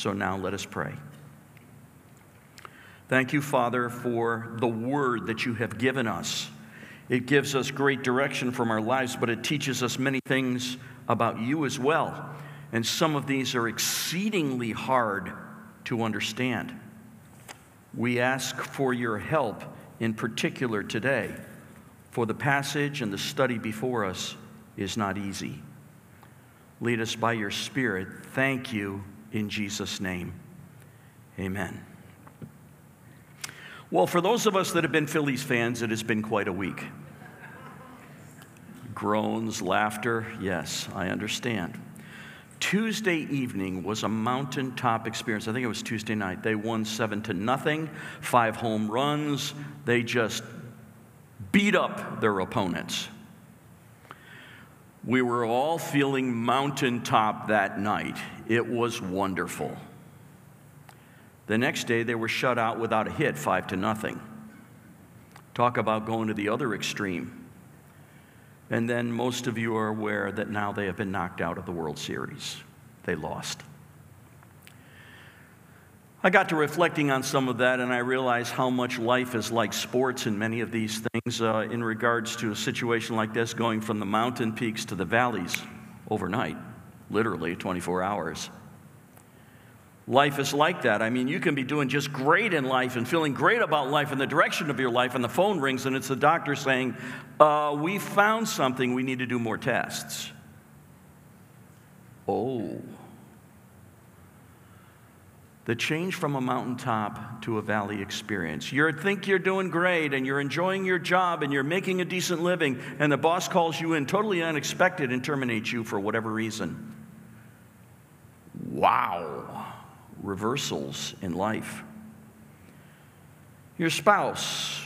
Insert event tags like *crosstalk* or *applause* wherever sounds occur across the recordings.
So now let us pray. Thank you, Father, for the word that you have given us. It gives us great direction from our lives, but it teaches us many things about you as well. And some of these are exceedingly hard to understand. We ask for your help in particular today, for the passage and the study before us is not easy. Lead us by your Spirit. Thank you in Jesus' name. Amen. Well, for those of us that have been Phillies fans, it has been quite a week. Groans, laughter, yes, I understand. Tuesday evening was a mountaintop experience. I think it was Tuesday night. They won seven to nothing, five home runs. They just beat up their opponents. We were all feeling mountaintop that night. It was wonderful. The next day, they were shut out without a hit, five to nothing. Talk about going to the other extreme. And then most of you are aware that now they have been knocked out of the World Series. They lost. I got to reflecting on some of that, and I realized how much life is like sports in many of these things uh, in regards to a situation like this going from the mountain peaks to the valleys overnight, literally 24 hours. Life is like that. I mean, you can be doing just great in life and feeling great about life and the direction of your life, and the phone rings and it's the doctor saying, uh, We found something, we need to do more tests. Oh. The change from a mountaintop to a valley experience. You think you're doing great and you're enjoying your job and you're making a decent living, and the boss calls you in totally unexpected and terminates you for whatever reason. Wow reversals in life. Your spouse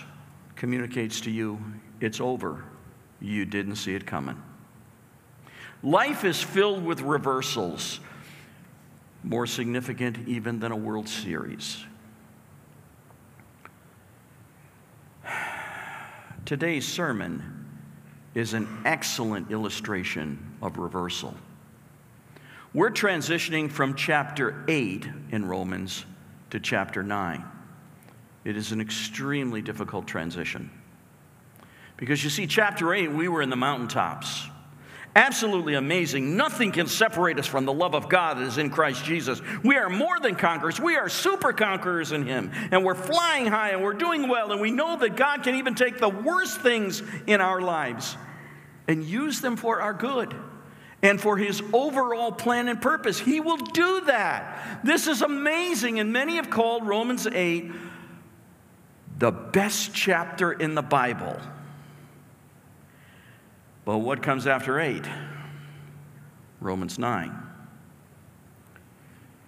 communicates to you, it's over. You didn't see it coming. Life is filled with reversals, more significant even than a World Series. *sighs* Today's sermon is an excellent illustration of reversal. We're transitioning from chapter 8 in Romans to chapter 9. It is an extremely difficult transition. Because you see, chapter 8, we were in the mountaintops. Absolutely amazing. Nothing can separate us from the love of God that is in Christ Jesus. We are more than conquerors. We are super conquerors in Him. And we're flying high and we're doing well. And we know that God can even take the worst things in our lives and use them for our good and for his overall plan and purpose. He will do that. This is amazing. And many have called Romans 8 the best chapter in the Bible. But what comes after 8? Romans 9.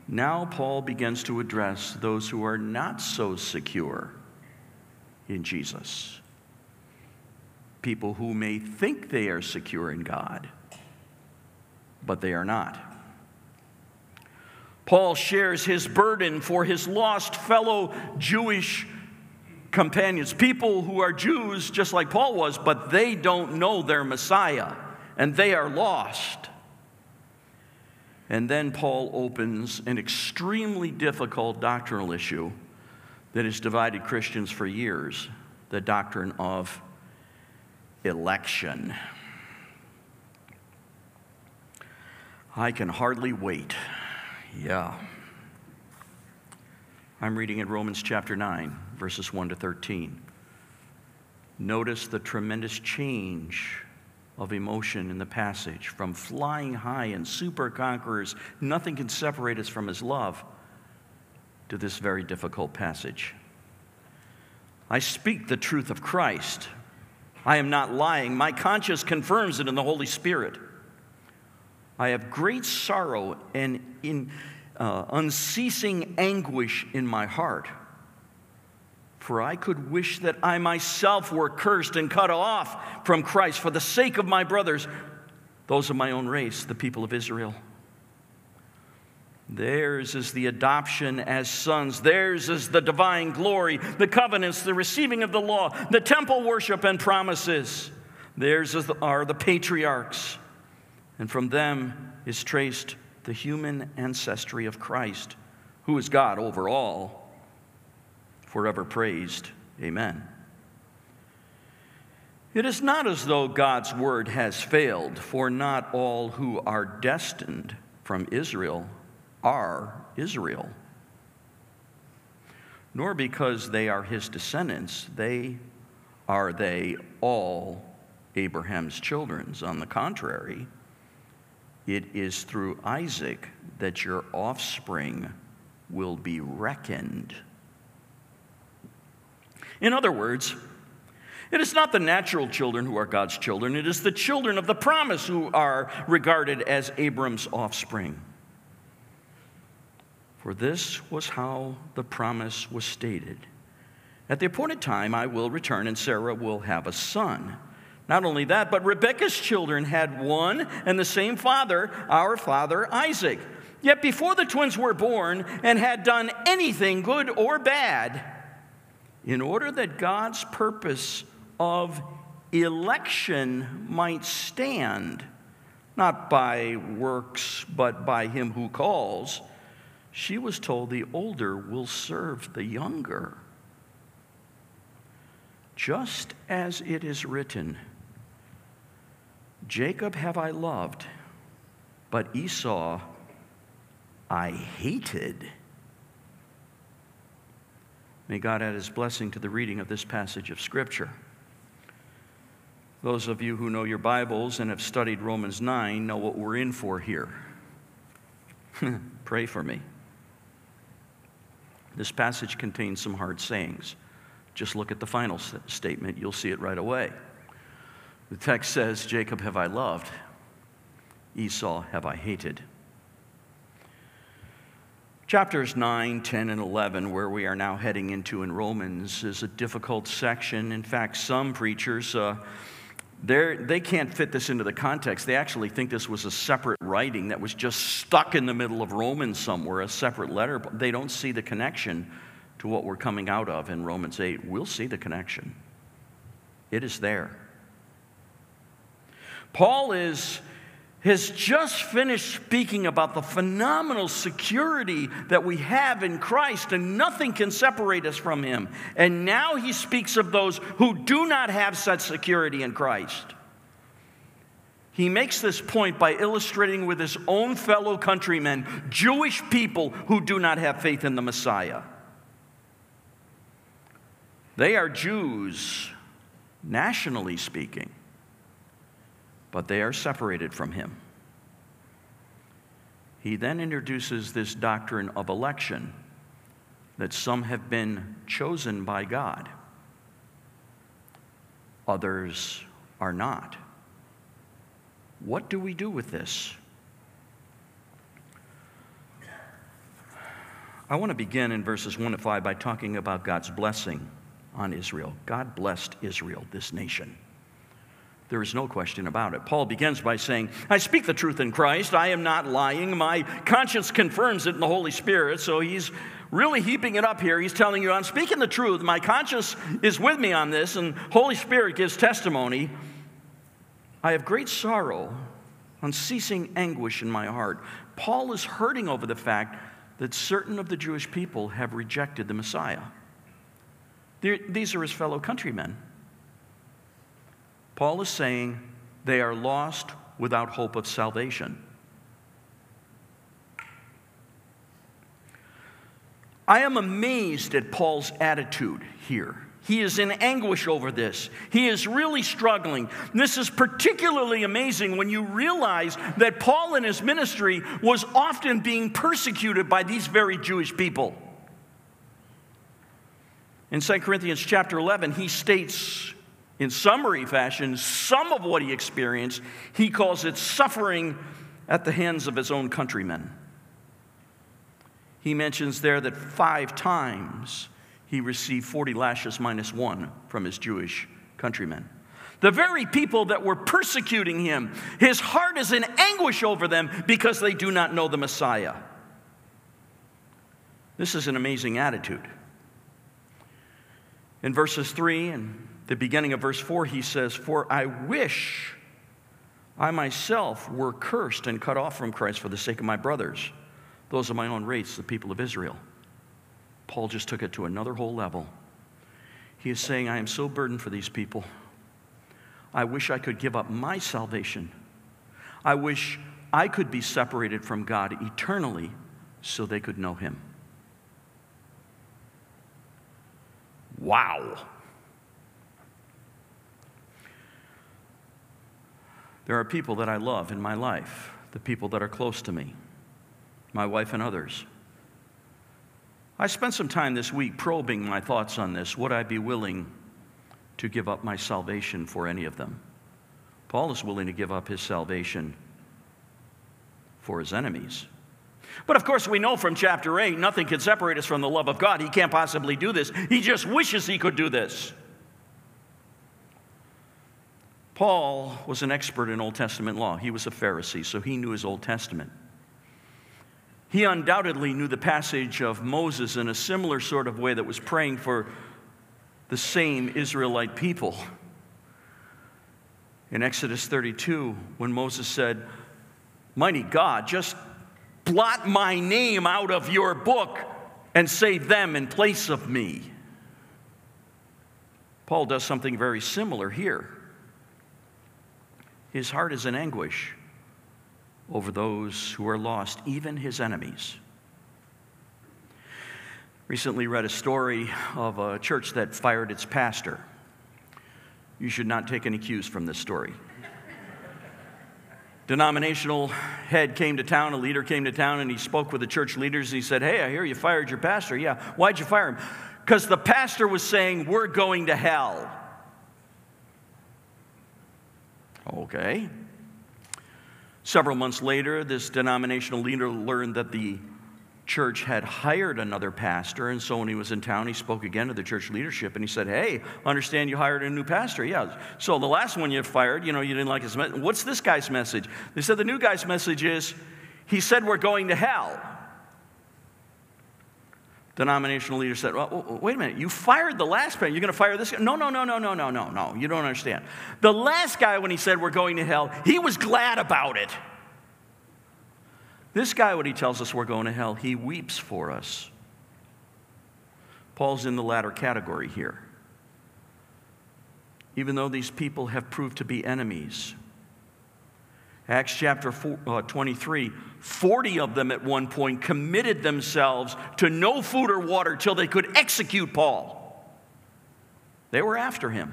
Now, Paul begins to address those who are not so secure in Jesus. People who may think they are secure in God but they are not. Paul shares his burden for his lost fellow Jewish companions, people who are Jews just like Paul was, but they don't know their Messiah and they are lost. And then Paul opens an extremely difficult doctrinal issue that has divided Christians for years the doctrine of election. I can hardly wait. Yeah. I'm reading in Romans chapter 9, verses 1 to 13. Notice the tremendous change of emotion in the passage from flying high and super conquerors, nothing can separate us from his love, to this very difficult passage. I speak the truth of Christ. I am not lying. My conscience confirms it in the Holy Spirit. I have great sorrow and in, uh, unceasing anguish in my heart. For I could wish that I myself were cursed and cut off from Christ for the sake of my brothers, those of my own race, the people of Israel. Theirs is the adoption as sons. Theirs is the divine glory, the covenants, the receiving of the law, the temple worship and promises. Theirs are the patriarchs and from them is traced the human ancestry of Christ, who is God over all, forever praised. Amen. It is not as though God's word has failed, for not all who are destined from Israel are Israel. Nor because they are his descendants, they are they all Abraham's children. On the contrary, it is through Isaac that your offspring will be reckoned. In other words, it is not the natural children who are God's children, it is the children of the promise who are regarded as Abram's offspring. For this was how the promise was stated. At the appointed time, I will return, and Sarah will have a son. Not only that, but Rebekah's children had one and the same father, our father Isaac. Yet before the twins were born and had done anything good or bad, in order that God's purpose of election might stand, not by works, but by him who calls, she was told the older will serve the younger. Just as it is written, Jacob have I loved, but Esau I hated. May God add his blessing to the reading of this passage of Scripture. Those of you who know your Bibles and have studied Romans 9 know what we're in for here. *laughs* Pray for me. This passage contains some hard sayings. Just look at the final statement, you'll see it right away. The text says, Jacob have I loved, Esau have I hated. Chapters 9, 10, and 11, where we are now heading into in Romans, is a difficult section. In fact, some preachers, uh, they can't fit this into the context. They actually think this was a separate writing that was just stuck in the middle of Romans somewhere, a separate letter. But they don't see the connection to what we're coming out of in Romans 8. We'll see the connection, it is there. Paul is has just finished speaking about the phenomenal security that we have in Christ, and nothing can separate us from Him. And now he speaks of those who do not have such security in Christ. He makes this point by illustrating with his own fellow countrymen, Jewish people who do not have faith in the Messiah. They are Jews, nationally speaking but they are separated from him. He then introduces this doctrine of election that some have been chosen by God, others are not. What do we do with this? I want to begin in verses 1 to 5 by talking about God's blessing on Israel. God blessed Israel, this nation. There is no question about it. Paul begins by saying, I speak the truth in Christ. I am not lying. My conscience confirms it in the Holy Spirit. So he's really heaping it up here. He's telling you, I'm speaking the truth. My conscience is with me on this, and Holy Spirit gives testimony. I have great sorrow, unceasing anguish in my heart. Paul is hurting over the fact that certain of the Jewish people have rejected the Messiah. These are his fellow countrymen. Paul is saying they are lost without hope of salvation. I am amazed at Paul's attitude here. He is in anguish over this. He is really struggling. This is particularly amazing when you realize that Paul in his ministry was often being persecuted by these very Jewish people. In 2 Corinthians chapter 11, he states in summary fashion, some of what he experienced, he calls it suffering at the hands of his own countrymen. He mentions there that five times he received 40 lashes minus one from his Jewish countrymen. The very people that were persecuting him, his heart is in anguish over them because they do not know the Messiah. This is an amazing attitude. In verses 3 and the beginning of verse 4, he says, For I wish I myself were cursed and cut off from Christ for the sake of my brothers. Those are my own race, the people of Israel. Paul just took it to another whole level. He is saying, I am so burdened for these people. I wish I could give up my salvation. I wish I could be separated from God eternally so they could know Him. Wow. There are people that I love in my life, the people that are close to me, my wife and others. I spent some time this week probing my thoughts on this. Would I be willing to give up my salvation for any of them? Paul is willing to give up his salvation for his enemies. But of course, we know from chapter 8 nothing can separate us from the love of God. He can't possibly do this. He just wishes he could do this. Paul was an expert in Old Testament law. He was a Pharisee, so he knew his Old Testament. He undoubtedly knew the passage of Moses in a similar sort of way that was praying for the same Israelite people. In Exodus 32, when Moses said, Mighty God, just blot my name out of your book and save them in place of me. Paul does something very similar here. His heart is in anguish over those who are lost, even his enemies. Recently read a story of a church that fired its pastor. You should not take any cues from this story. Denominational head came to town, a leader came to town, and he spoke with the church leaders. He said, Hey, I hear you fired your pastor. Yeah, why'd you fire him? Because the pastor was saying, We're going to hell. Okay. Several months later, this denominational leader learned that the church had hired another pastor, and so when he was in town, he spoke again to the church leadership and he said, Hey, understand you hired a new pastor. Yeah. So the last one you fired, you know, you didn't like his message. What's this guy's message? They said the new guy's message is, He said we're going to hell. Denominational leader said, well, wait a minute, you fired the last pastor. You're going to fire this guy? No, no, no, no, no, no, no, no. You don't understand. The last guy, when he said we're going to hell, he was glad about it. This guy, when he tells us we're going to hell, he weeps for us. Paul's in the latter category here. Even though these people have proved to be enemies, Acts chapter four, uh, 23 40 of them at one point committed themselves to no food or water till they could execute Paul. They were after him.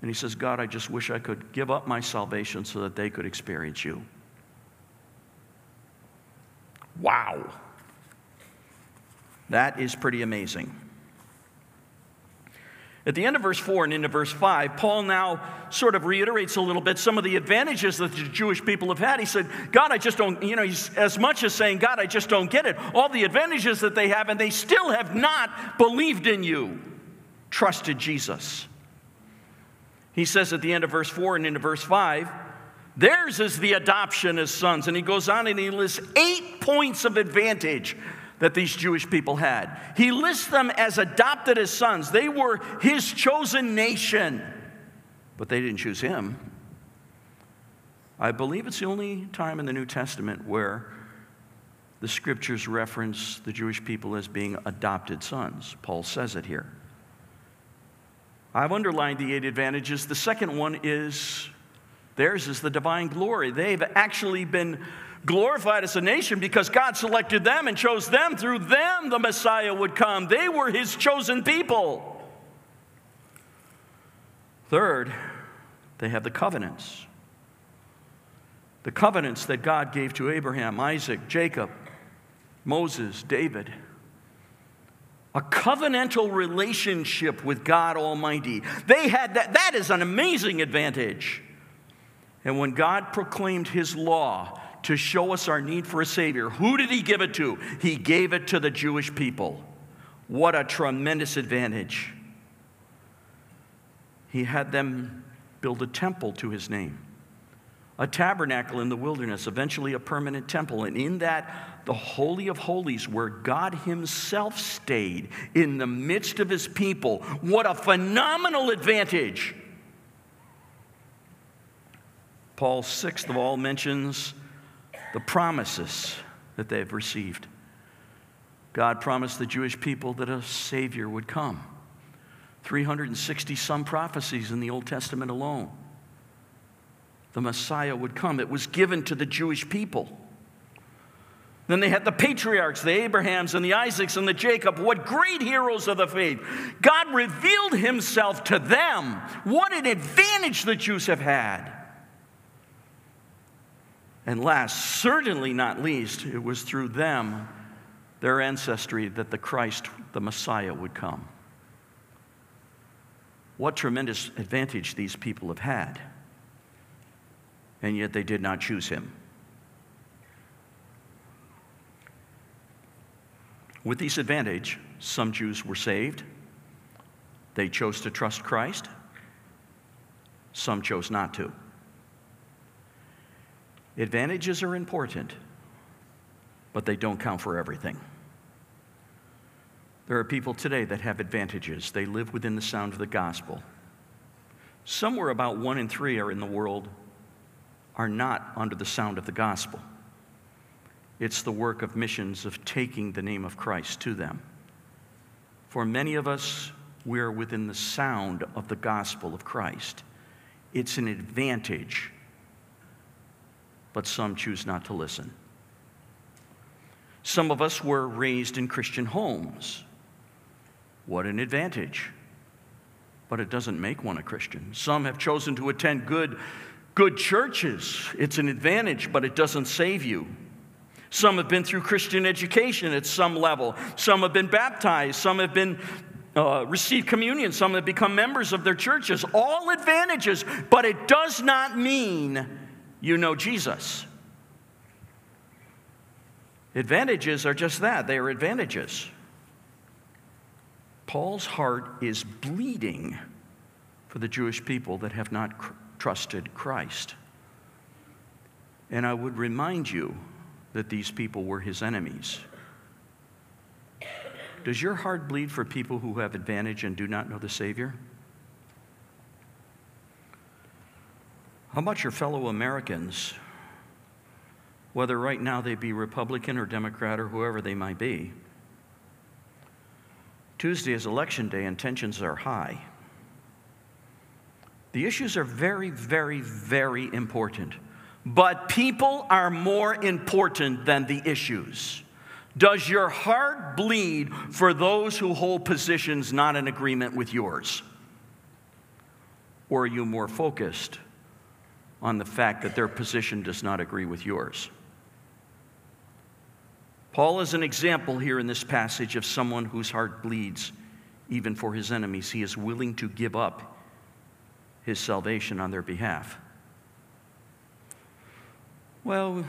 And he says, God, I just wish I could give up my salvation so that they could experience you. Wow. That is pretty amazing. At the end of verse 4 and into verse 5, Paul now sort of reiterates a little bit some of the advantages that the Jewish people have had. He said, God, I just don't, you know, he's as much as saying, God, I just don't get it. All the advantages that they have, and they still have not believed in you, trusted Jesus. He says at the end of verse 4 and into verse 5, theirs is the adoption as sons. And he goes on and he lists eight points of advantage that these Jewish people had. He lists them as adopted as sons. They were his chosen nation, but they didn't choose him. I believe it's the only time in the New Testament where the scriptures reference the Jewish people as being adopted sons. Paul says it here. I've underlined the eight advantages. The second one is theirs is the divine glory. They've actually been glorified as a nation because God selected them and chose them. Through them, the Messiah would come. They were his chosen people. Third, they have the covenants. The covenants that God gave to Abraham, Isaac, Jacob, Moses, David. A covenantal relationship with God Almighty. They had that. That is an amazing advantage. And when God proclaimed his law, to show us our need for a Savior. Who did He give it to? He gave it to the Jewish people. What a tremendous advantage. He had them build a temple to His name, a tabernacle in the wilderness, eventually a permanent temple. And in that, the Holy of Holies, where God Himself stayed in the midst of His people. What a phenomenal advantage! Paul, sixth of all, mentions the promises that they've received. God promised the Jewish people that a Savior would come. 360 some prophecies in the Old Testament alone. The Messiah would come. It was given to the Jewish people. Then they had the patriarchs, the Abrahams and the Isaacs and the Jacob. What great heroes of the faith. God revealed himself to them. What an advantage the Jews have had. And last, certainly not least, it was through them, their ancestry, that the Christ, the Messiah, would come. What tremendous advantage these people have had. And yet they did not choose him. With this advantage, some Jews were saved. They chose to trust Christ. Some chose not to. Advantages are important, but they don't count for everything. There are people today that have advantages. They live within the sound of the gospel. Somewhere about one in three are in the world are not under the sound of the gospel. It's the work of missions of taking the name of Christ to them. For many of us, we're within the sound of the gospel of Christ. It's an advantage, but some choose not to listen. Some of us were raised in Christian homes. What an advantage. But it doesn't make one a Christian. Some have chosen to attend good, good churches. It's an advantage, but it doesn't save you. Some have been through Christian education at some level. Some have been baptized. Some have been uh, received communion. Some have become members of their churches. All advantages, but it does not mean you know Jesus. Advantages are just that they are advantages. Paul's heart is bleeding for the Jewish people that have not cr- trusted Christ. And I would remind you that these people were his enemies. Does your heart bleed for people who have advantage and do not know the Savior? How about your fellow Americans, whether right now they be Republican or Democrat or whoever they might be? Tuesday is election day and tensions are high. The issues are very, very, very important. But people are more important than the issues. Does your heart bleed for those who hold positions not in agreement with yours? Or are you more focused on the fact that their position does not agree with yours? Paul is an example here in this passage of someone whose heart bleeds even for his enemies. He is willing to give up his salvation on their behalf. Well,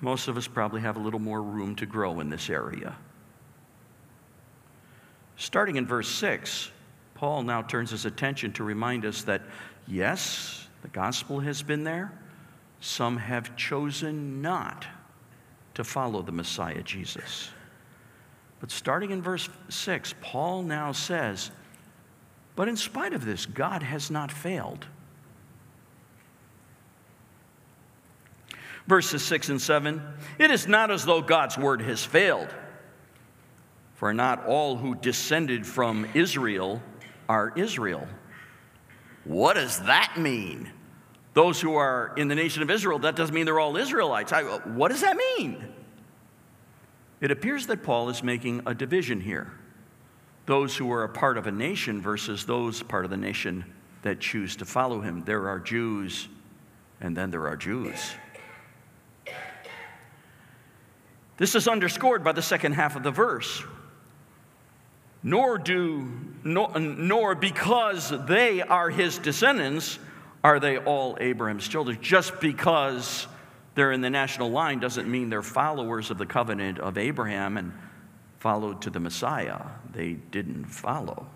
most of us probably have a little more room to grow in this area. Starting in verse 6, Paul now turns his attention to remind us that yes, the gospel has been there. Some have chosen not to follow the Messiah Jesus. But starting in verse 6, Paul now says, But in spite of this, God has not failed. Verses 6 and 7 It is not as though God's word has failed, for not all who descended from Israel are Israel. What does that mean? Those who are in the nation of Israel, that doesn't mean they're all Israelites. I, what does that mean? It appears that Paul is making a division here. Those who are a part of a nation versus those part of the nation that choose to follow him. There are Jews, and then there are Jews. This is underscored by the second half of the verse. Nor do, nor, nor because they are his descendants are they all Abraham's children. Just because they're in the national line doesn't mean they're followers of the covenant of Abraham and followed to the Messiah. They didn't follow.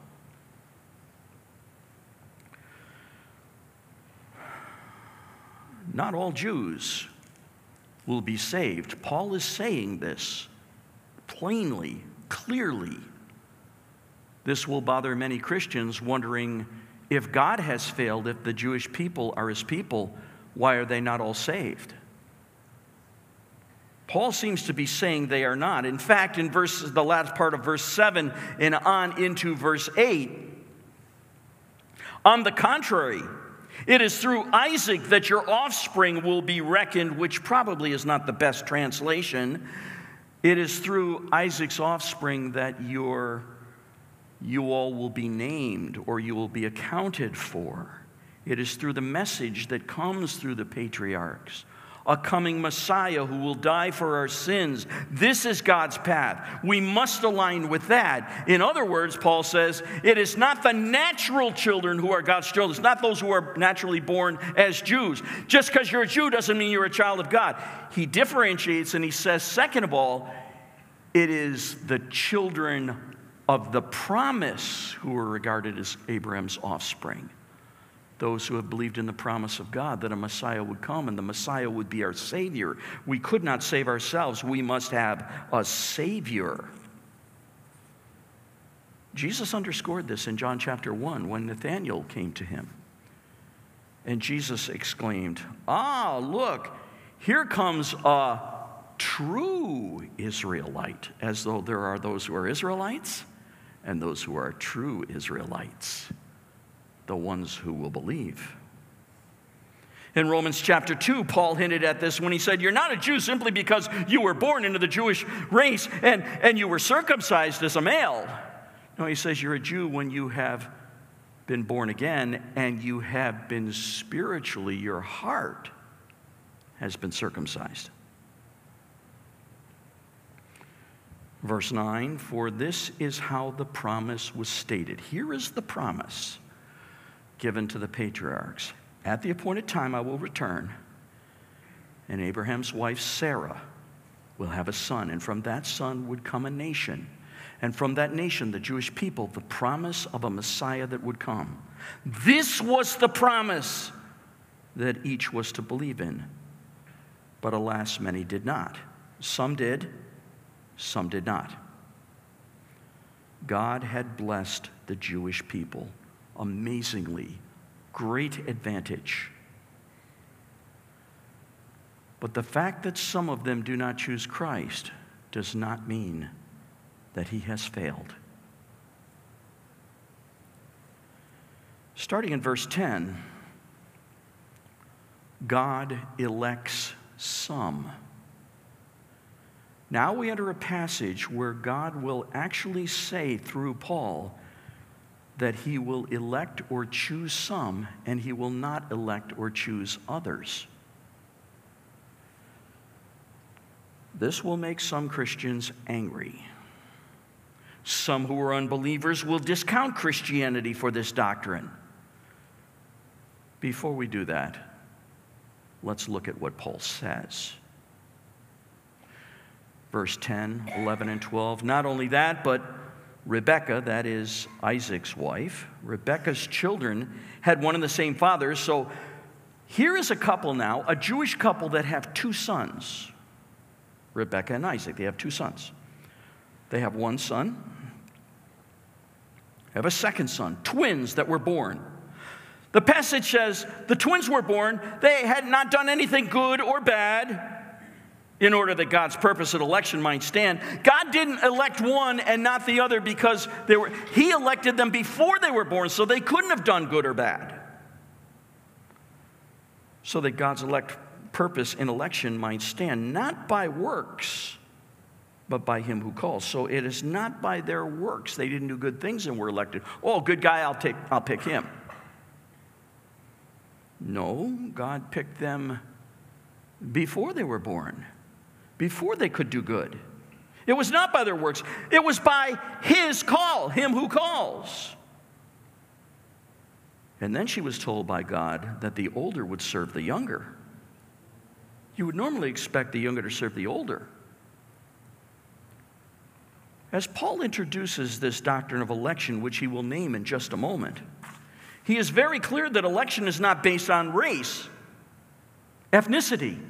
Not all Jews will be saved. Paul is saying this plainly, clearly. This will bother many Christians wondering if God has failed, if the Jewish people are his people, why are they not all saved? Paul seems to be saying they are not. In fact, in verse, the last part of verse 7 and on into verse 8, on the contrary, it is through Isaac that your offspring will be reckoned, which probably is not the best translation. It is through Isaac's offspring that your, you all will be named or you will be accounted for. It is through the message that comes through the patriarchs a coming Messiah who will die for our sins. This is God's path. We must align with that. In other words, Paul says, it is not the natural children who are God's children. It's not those who are naturally born as Jews. Just because you're a Jew doesn't mean you're a child of God. He differentiates and he says, second of all, it is the children of the promise who were regarded as Abraham's offspring those who have believed in the promise of God that a Messiah would come and the Messiah would be our Savior. We could not save ourselves, we must have a Savior. Jesus underscored this in John chapter 1 when Nathanael came to him. And Jesus exclaimed, Ah, look, here comes a true Israelite, as though there are those who are Israelites and those who are true Israelites the ones who will believe. In Romans chapter 2, Paul hinted at this when he said, You're not a Jew simply because you were born into the Jewish race and, and you were circumcised as a male. No, he says, You're a Jew when you have been born again and you have been spiritually, your heart has been circumcised. Verse 9, for this is how the promise was stated. Here is the promise given to the patriarchs. At the appointed time, I will return, and Abraham's wife, Sarah, will have a son, and from that son would come a nation. And from that nation, the Jewish people, the promise of a Messiah that would come. This was the promise that each was to believe in. But alas, many did not. Some did, some did not. God had blessed the Jewish people amazingly great advantage. But the fact that some of them do not choose Christ does not mean that he has failed. Starting in verse 10, God elects some. Now we enter a passage where God will actually say through Paul, that he will elect or choose some, and he will not elect or choose others. This will make some Christians angry. Some who are unbelievers will discount Christianity for this doctrine. Before we do that, let's look at what Paul says. Verse 10, 11, and 12. Not only that, but Rebecca, that is Isaac's wife, Rebecca's children had one and the same father. So here is a couple now, a Jewish couple that have two sons Rebecca and Isaac. They have two sons. They have one son, have a second son, twins that were born. The passage says the twins were born, they had not done anything good or bad in order that God's purpose of election might stand. God didn't elect one and not the other because they were, He elected them before they were born, so they couldn't have done good or bad. So that God's elect purpose in election might stand, not by works, but by Him who calls. So it is not by their works. They didn't do good things and were elected. Oh, good guy, I'll, take, I'll pick him. No, God picked them before they were born before they could do good. It was not by their works, it was by his call, him who calls. And then she was told by God that the older would serve the younger. You would normally expect the younger to serve the older. As Paul introduces this doctrine of election, which he will name in just a moment, he is very clear that election is not based on race, ethnicity,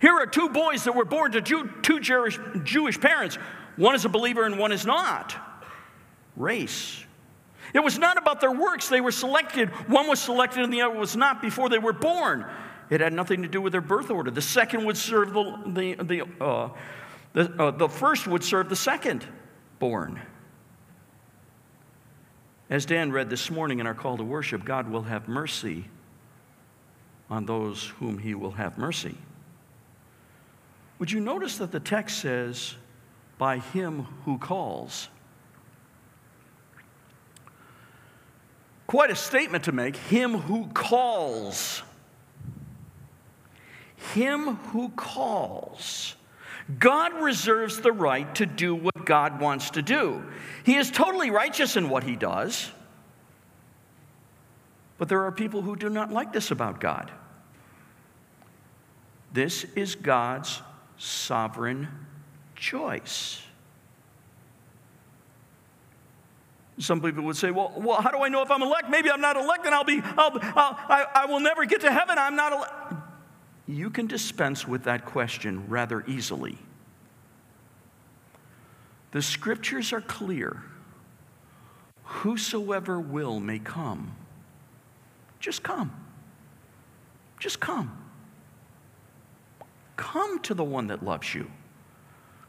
here are two boys that were born to Jew, two Jewish, Jewish parents. One is a believer and one is not. Race. It was not about their works. They were selected. One was selected and the other was not before they were born. It had nothing to do with their birth order. The second would serve the, the, the, uh, the, uh, the first would serve the second born. As Dan read this morning in our call to worship, God will have mercy on those whom he will have mercy. Would you notice that the text says, by him who calls? Quite a statement to make. Him who calls. Him who calls. God reserves the right to do what God wants to do. He is totally righteous in what he does. But there are people who do not like this about God. This is God's sovereign choice. Some people would say, well, well, how do I know if I'm elect? Maybe I'm not elect and I'll be, I'll, I'll, I, I will never get to heaven. I'm not elect. You can dispense with that question rather easily. The scriptures are clear. Whosoever will may come. Just come. Just come. Come to the one that loves you.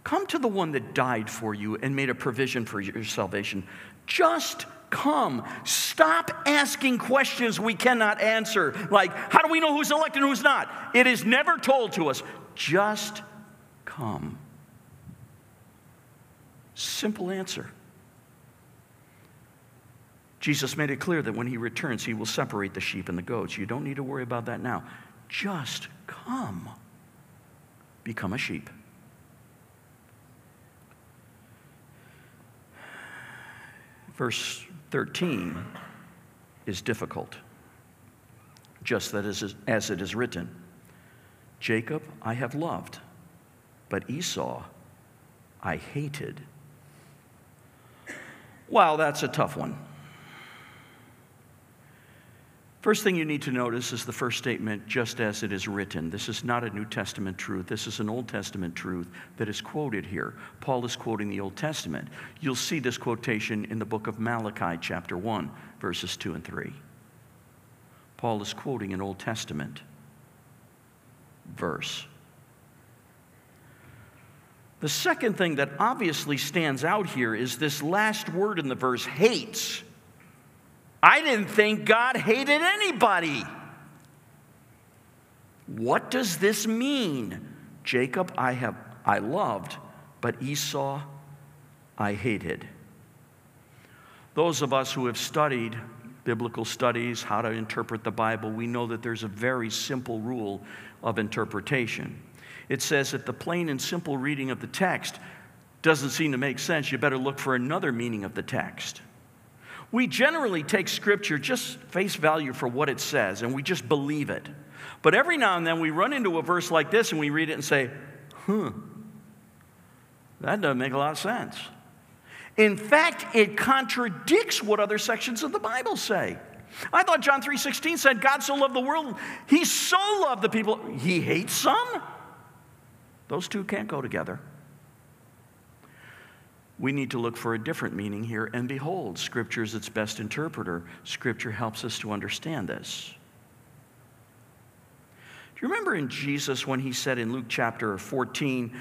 Come to the one that died for you and made a provision for your salvation. Just come. Stop asking questions we cannot answer, like, how do we know who's elected and who's not? It is never told to us. Just come. Simple answer. Jesus made it clear that when he returns, he will separate the sheep and the goats. You don't need to worry about that now. Just come. Become a sheep. Verse 13 is difficult, just that as, as it is written Jacob I have loved, but Esau I hated. Wow, that's a tough one. First thing you need to notice is the first statement, just as it is written. This is not a New Testament truth. This is an Old Testament truth that is quoted here. Paul is quoting the Old Testament. You'll see this quotation in the book of Malachi, chapter 1, verses 2 and 3. Paul is quoting an Old Testament verse. The second thing that obviously stands out here is this last word in the verse hates. I didn't think God hated anybody. What does this mean? Jacob I have I loved, but Esau I hated. Those of us who have studied biblical studies, how to interpret the Bible, we know that there's a very simple rule of interpretation. It says that the plain and simple reading of the text doesn't seem to make sense. You better look for another meaning of the text. We generally take scripture just face value for what it says and we just believe it. But every now and then we run into a verse like this and we read it and say, huh, that doesn't make a lot of sense. In fact, it contradicts what other sections of the Bible say. I thought John 3:16 said God so loved the world, he so loved the people, he hates some. Those two can't go together we need to look for a different meaning here. And behold, Scripture is its best interpreter. Scripture helps us to understand this. Do you remember in Jesus when he said in Luke chapter 14,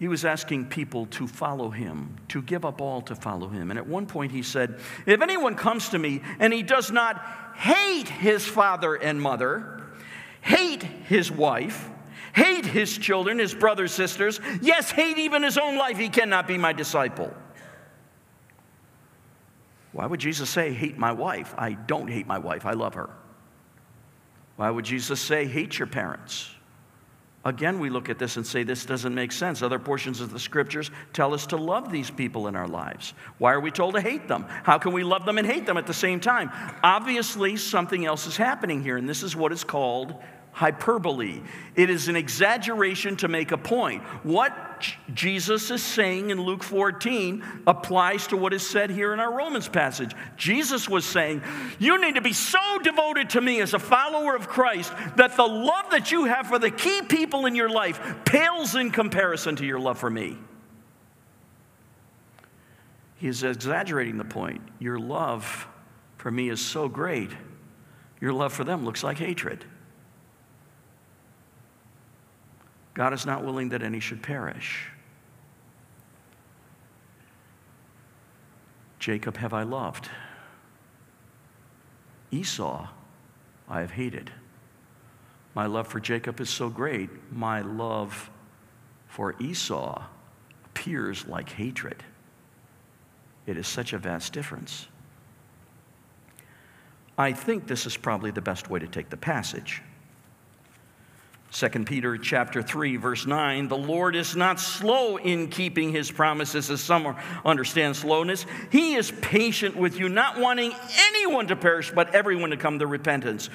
he was asking people to follow him, to give up all to follow him. And at one point he said, If anyone comes to me and he does not hate his father and mother, hate his wife, hate his children, his brothers, sisters, yes, hate even his own life, he cannot be my disciple. Why would Jesus say, hate my wife? I don't hate my wife, I love her. Why would Jesus say, hate your parents? Again, we look at this and say, this doesn't make sense. Other portions of the scriptures tell us to love these people in our lives. Why are we told to hate them? How can we love them and hate them at the same time? Obviously, something else is happening here, and this is what is called hyperbole. It is an exaggeration to make a point. What Jesus is saying in Luke 14 applies to what is said here in our Romans passage. Jesus was saying, You need to be so devoted to me as a follower of Christ that the love that you have for the key people in your life pales in comparison to your love for me. He is exaggerating the point. Your love for me is so great, your love for them looks like hatred. God is not willing that any should perish. Jacob have I loved. Esau I have hated. My love for Jacob is so great, my love for Esau appears like hatred. It is such a vast difference. I think this is probably the best way to take the passage. 2 Peter chapter 3 verse 9 the Lord is not slow in keeping his promises as some understand slowness. He is patient with you not wanting anyone to perish but everyone to come to repentance.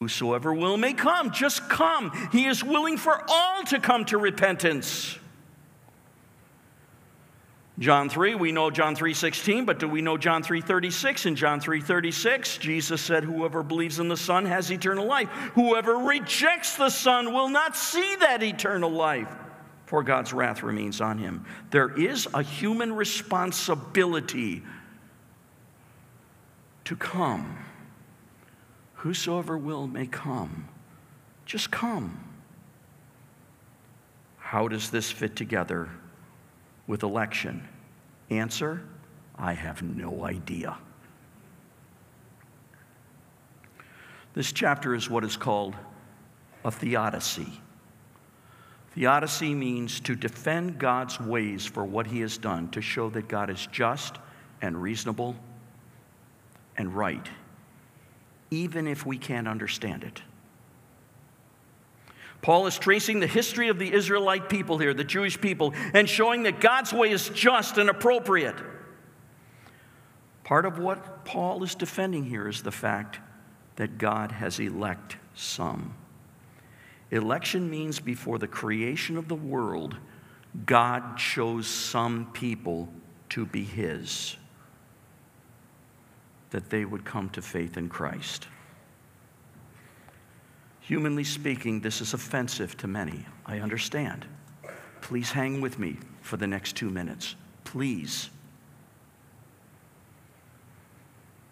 Whosoever will may come. Just come. He is willing for all to come to repentance John 3, we know John 3:16, but do we know John 3:36? In John 3:36, Jesus said, "Whoever believes in the Son has eternal life. Whoever rejects the Son will not see that eternal life, for God's wrath remains on him." There is a human responsibility to come. Whosoever will may come. Just come. How does this fit together with election? Answer I have no idea. This chapter is what is called a theodicy. Theodicy means to defend God's ways for what he has done, to show that God is just and reasonable and right, even if we can't understand it. Paul is tracing the history of the Israelite people here, the Jewish people, and showing that God's way is just and appropriate. Part of what Paul is defending here is the fact that God has elect some. Election means before the creation of the world, God chose some people to be His, that they would come to faith in Christ. Humanly speaking, this is offensive to many. I understand. Please hang with me for the next two minutes. Please.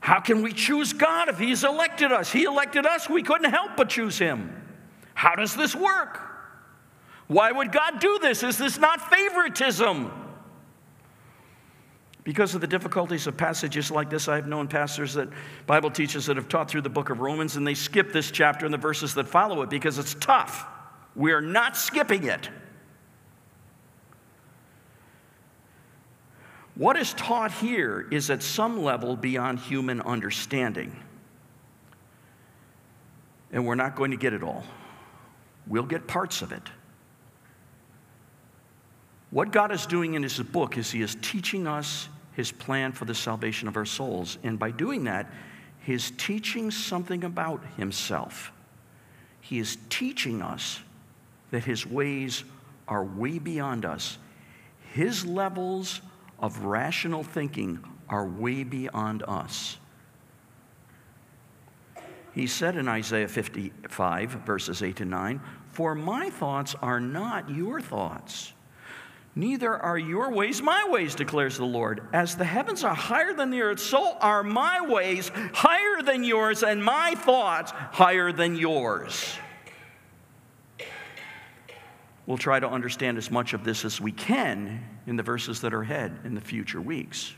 How can we choose God if He's elected us? He elected us, we couldn't help but choose Him. How does this work? Why would God do this? Is this not favoritism? Because of the difficulties of passages like this, I've known pastors that Bible teachers that have taught through the book of Romans and they skip this chapter and the verses that follow it because it's tough. We're not skipping it. What is taught here is at some level beyond human understanding. And we're not going to get it all. We'll get parts of it. What God is doing in His book is He is teaching us His plan for the salvation of our souls. And by doing that, He's teaching something about Himself. He is teaching us that His ways are way beyond us. His levels of rational thinking are way beyond us. He said in Isaiah 55, verses 8 to 9, For my thoughts are not your thoughts Neither are your ways my ways, declares the Lord. As the heavens are higher than the earth, so are my ways higher than yours, and my thoughts higher than yours. We'll try to understand as much of this as we can in the verses that are ahead in the future weeks.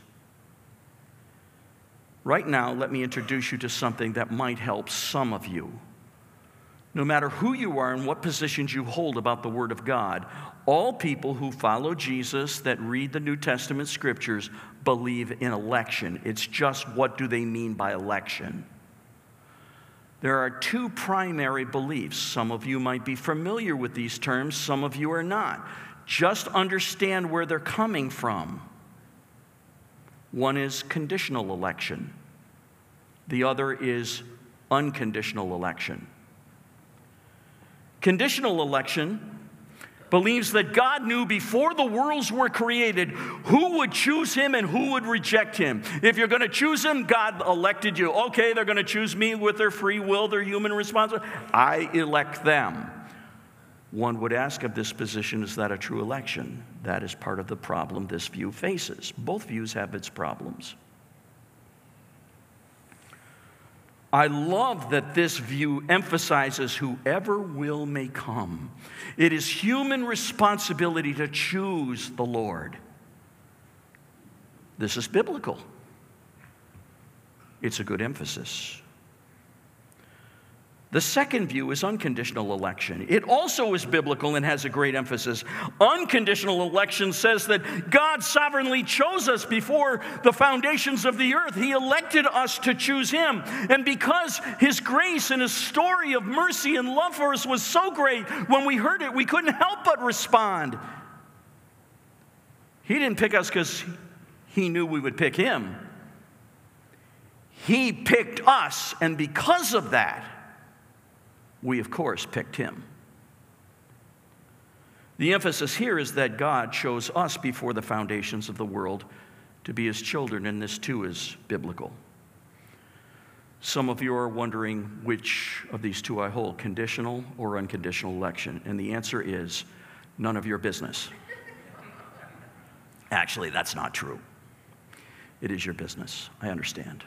Right now, let me introduce you to something that might help some of you no matter who you are and what positions you hold about the Word of God, all people who follow Jesus that read the New Testament scriptures believe in election. It's just what do they mean by election? There are two primary beliefs. Some of you might be familiar with these terms, some of you are not. Just understand where they're coming from. One is conditional election, the other is unconditional election. Conditional election believes that God knew before the worlds were created who would choose him and who would reject him. If you're going to choose him, God elected you. Okay, they're going to choose me with their free will, their human responsibility. I elect them. One would ask of this position, is that a true election? That is part of the problem this view faces. Both views have its problems. I love that this view emphasizes whoever will may come. It is human responsibility to choose the Lord. This is biblical. It's a good emphasis. The second view is unconditional election. It also is biblical and has a great emphasis. Unconditional election says that God sovereignly chose us before the foundations of the earth. He elected us to choose Him. And because His grace and His story of mercy and love for us was so great, when we heard it, we couldn't help but respond. He didn't pick us because He knew we would pick Him. He picked us, and because of that, we, of course, picked him. The emphasis here is that God chose us before the foundations of the world to be his children, and this too is biblical. Some of you are wondering which of these two I hold conditional or unconditional election, and the answer is none of your business. Actually, that's not true. It is your business. I understand.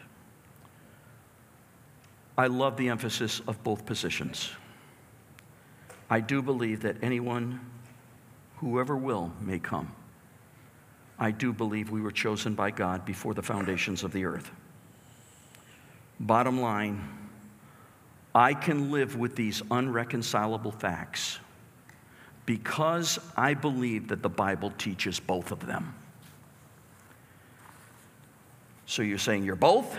I love the emphasis of both positions. I do believe that anyone, whoever will, may come. I do believe we were chosen by God before the foundations of the earth. Bottom line, I can live with these unreconcilable facts because I believe that the Bible teaches both of them. So you're saying you're both?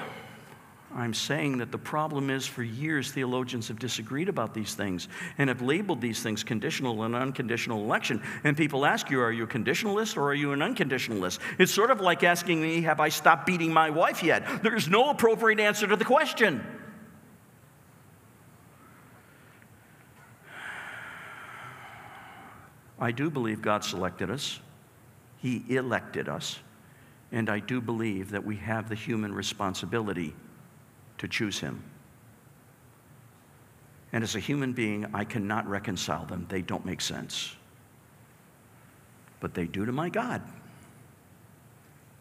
I'm saying that the problem is for years theologians have disagreed about these things and have labeled these things conditional and unconditional election. And people ask you, are you a conditionalist or are you an unconditionalist? It's sort of like asking me, have I stopped beating my wife yet? There's no appropriate answer to the question. I do believe God selected us, He elected us, and I do believe that we have the human responsibility to choose him. And as a human being, I cannot reconcile them. They don't make sense. But they do to my God.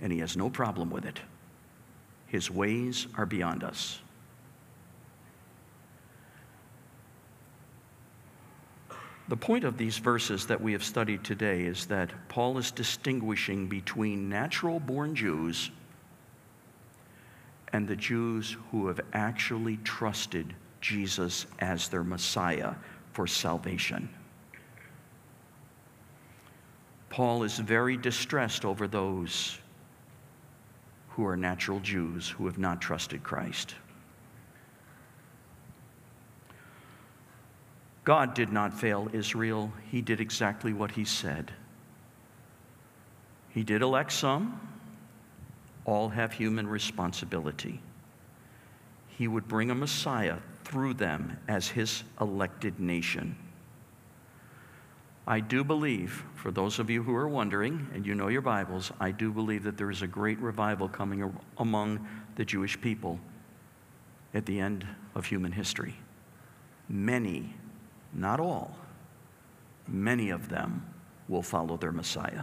And he has no problem with it. His ways are beyond us. The point of these verses that we have studied today is that Paul is distinguishing between natural born Jews and the Jews who have actually trusted Jesus as their Messiah for salvation. Paul is very distressed over those who are natural Jews who have not trusted Christ. God did not fail Israel. He did exactly what he said. He did elect some, all have human responsibility. He would bring a Messiah through them as his elected nation. I do believe, for those of you who are wondering, and you know your Bibles, I do believe that there is a great revival coming among the Jewish people at the end of human history. Many, not all, many of them will follow their Messiah.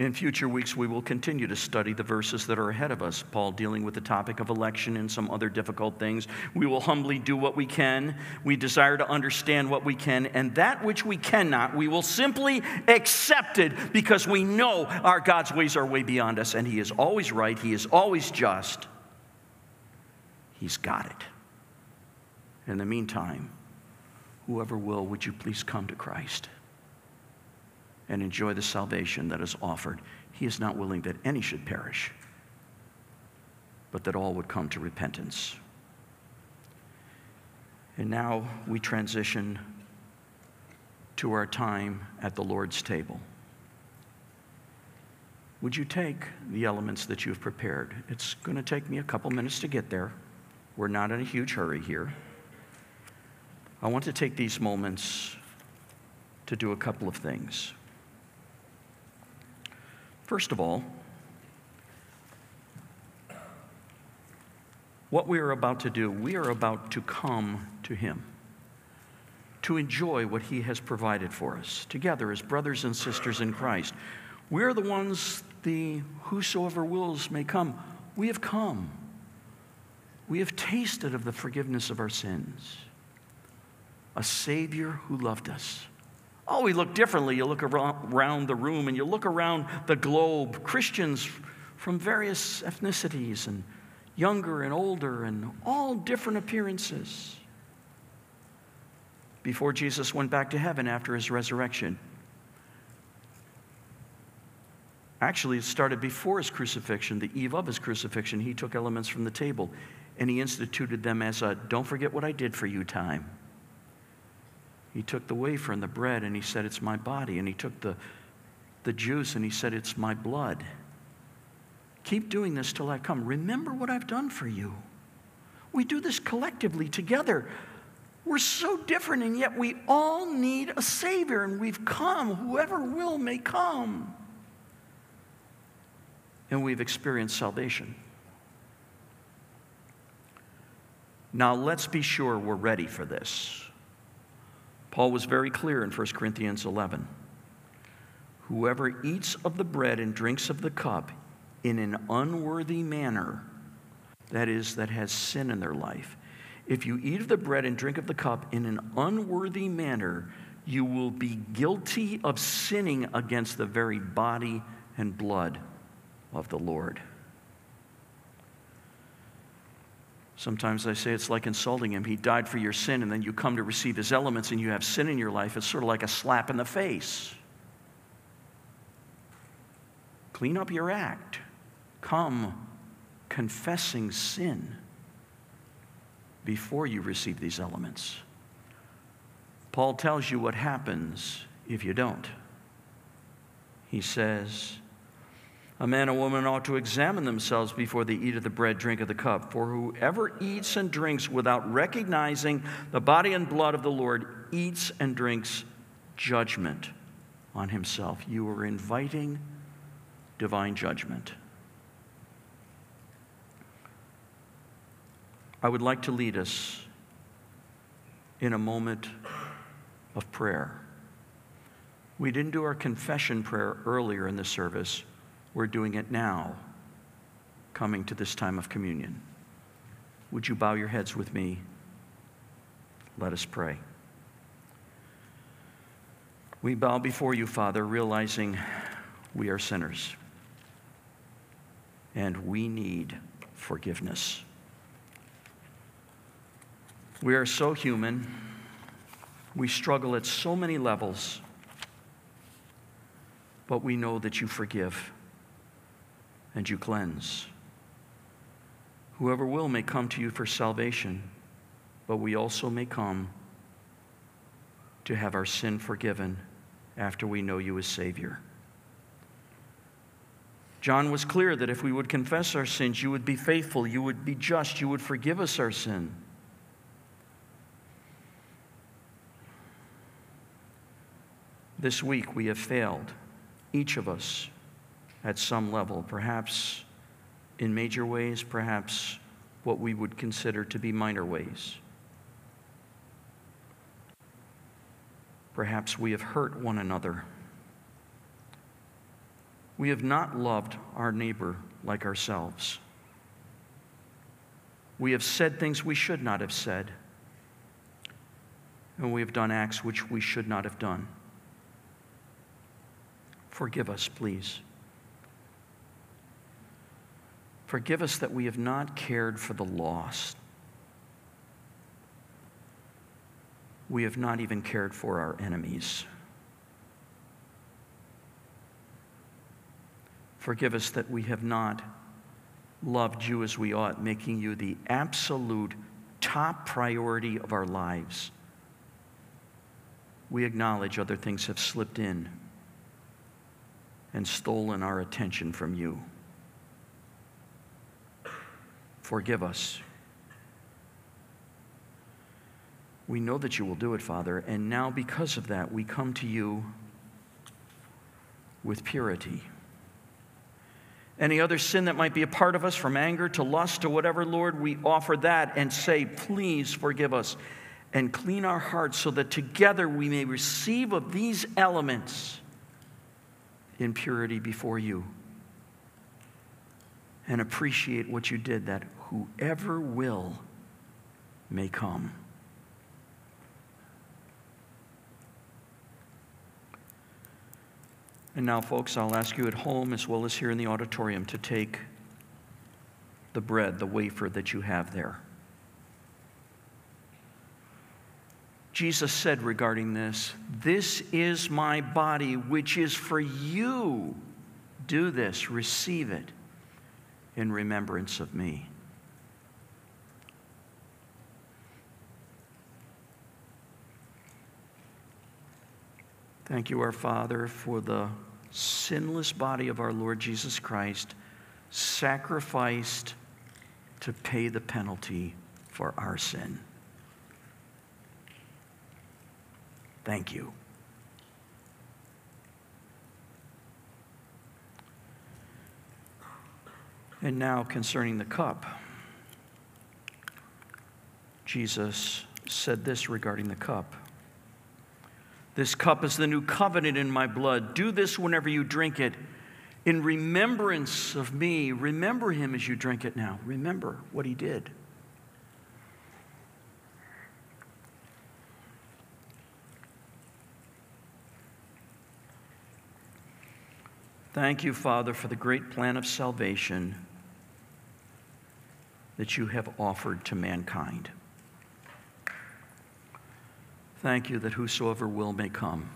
In future weeks, we will continue to study the verses that are ahead of us, Paul dealing with the topic of election and some other difficult things. We will humbly do what we can. We desire to understand what we can, and that which we cannot, we will simply accept it because we know our God's ways are way beyond us, and He is always right, He is always just. He's got it. In the meantime, whoever will, would you please come to Christ? And enjoy the salvation that is offered. He is not willing that any should perish, but that all would come to repentance. And now we transition to our time at the Lord's table. Would you take the elements that you've prepared? It's going to take me a couple minutes to get there. We're not in a huge hurry here. I want to take these moments to do a couple of things. First of all, what we are about to do, we are about to come to Him, to enjoy what He has provided for us, together as brothers and sisters in Christ. We're the ones, the whosoever wills may come. We have come. We have tasted of the forgiveness of our sins. A Savior who loved us. Oh, we look differently. You look around the room and you look around the globe. Christians from various ethnicities and younger and older and all different appearances. Before Jesus went back to heaven after his resurrection, Actually, it started before his crucifixion, the eve of his crucifixion. He took elements from the table and he instituted them as a don't forget what I did for you time. He took the wafer and the bread and he said, It's my body. And he took the, the juice and he said, It's my blood. Keep doing this till I come. Remember what I've done for you. We do this collectively together. We're so different, and yet we all need a Savior, and we've come. Whoever will may come and we've experienced salvation. Now, let's be sure we're ready for this. Paul was very clear in 1 Corinthians 11. Whoever eats of the bread and drinks of the cup in an unworthy manner, that is, that has sin in their life, if you eat of the bread and drink of the cup in an unworthy manner, you will be guilty of sinning against the very body and blood of the Lord. Sometimes I say it's like insulting him. He died for your sin, and then you come to receive his elements and you have sin in your life. It's sort of like a slap in the face. Clean up your act. Come confessing sin before you receive these elements. Paul tells you what happens if you don't. He says, a man and woman ought to examine themselves before they eat of the bread, drink of the cup. For whoever eats and drinks without recognizing the body and blood of the Lord eats and drinks judgment on himself. You are inviting divine judgment. I would like to lead us in a moment of prayer. We didn't do our confession prayer earlier in the service. We're doing it now, coming to this time of communion. Would you bow your heads with me? Let us pray. We bow before you, Father, realizing we are sinners and we need forgiveness. We are so human. We struggle at so many levels, but we know that you forgive and you cleanse. Whoever will may come to you for salvation, but we also may come to have our sin forgiven after we know you as Savior. John was clear that if we would confess our sins, you would be faithful, you would be just, you would forgive us our sin. This week we have failed, each of us, at some level, perhaps in major ways, perhaps what we would consider to be minor ways. Perhaps we have hurt one another. We have not loved our neighbor like ourselves. We have said things we should not have said. And we have done acts which we should not have done. Forgive us, please. Forgive us that we have not cared for the lost. We have not even cared for our enemies. Forgive us that we have not loved you as we ought, making you the absolute top priority of our lives. We acknowledge other things have slipped in and stolen our attention from you. Forgive us. We know that you will do it, Father, and now because of that, we come to you with purity. Any other sin that might be a part of us, from anger to lust to whatever, Lord, we offer that and say, please forgive us and clean our hearts so that together we may receive of these elements in purity before you and appreciate what you did, that whoever will may come. And now, folks, I'll ask you at home as well as here in the auditorium to take the bread, the wafer that you have there. Jesus said regarding this, This is my body, which is for you. Do this, receive it in remembrance of me. Thank you, our Father, for the sinless body of our Lord Jesus Christ, sacrificed to pay the penalty for our sin. Thank you. And now, concerning the cup, Jesus said this regarding the cup. This cup is the new covenant in my blood. Do this whenever you drink it in remembrance of me. Remember him as you drink it now. Remember what he did. Thank you, Father, for the great plan of salvation that you have offered to mankind. Thank you that whosoever will may come.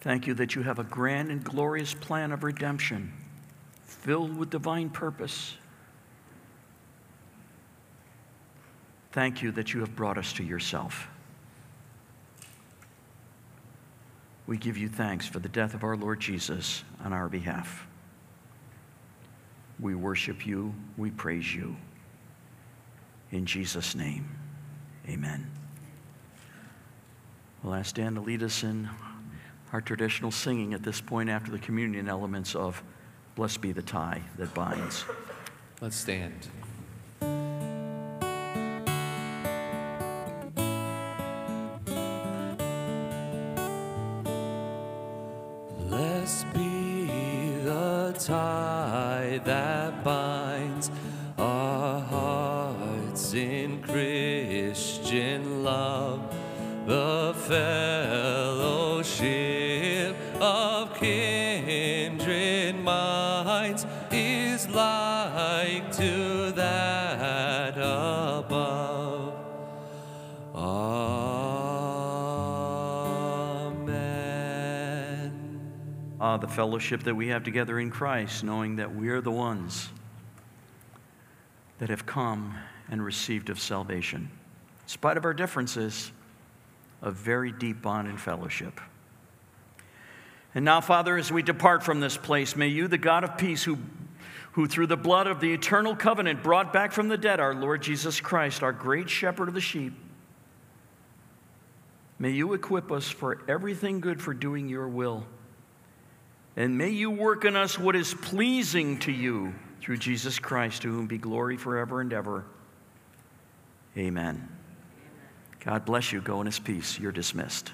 Thank you that you have a grand and glorious plan of redemption filled with divine purpose. Thank you that you have brought us to yourself. We give you thanks for the death of our Lord Jesus on our behalf. We worship you, we praise you. In Jesus' name, amen. We'll ask Dan to lead us in our traditional singing at this point after the communion elements of Blessed be the tie that binds. Let's stand. Fellowship that we have together in Christ, knowing that we are the ones that have come and received of salvation. In spite of our differences, a very deep bond and fellowship. And now, Father, as we depart from this place, may you, the God of peace, who, who through the blood of the eternal covenant brought back from the dead our Lord Jesus Christ, our great shepherd of the sheep, may you equip us for everything good for doing your will. And may you work in us what is pleasing to you through Jesus Christ, to whom be glory forever and ever. Amen. God bless you. Go in his peace. You're dismissed.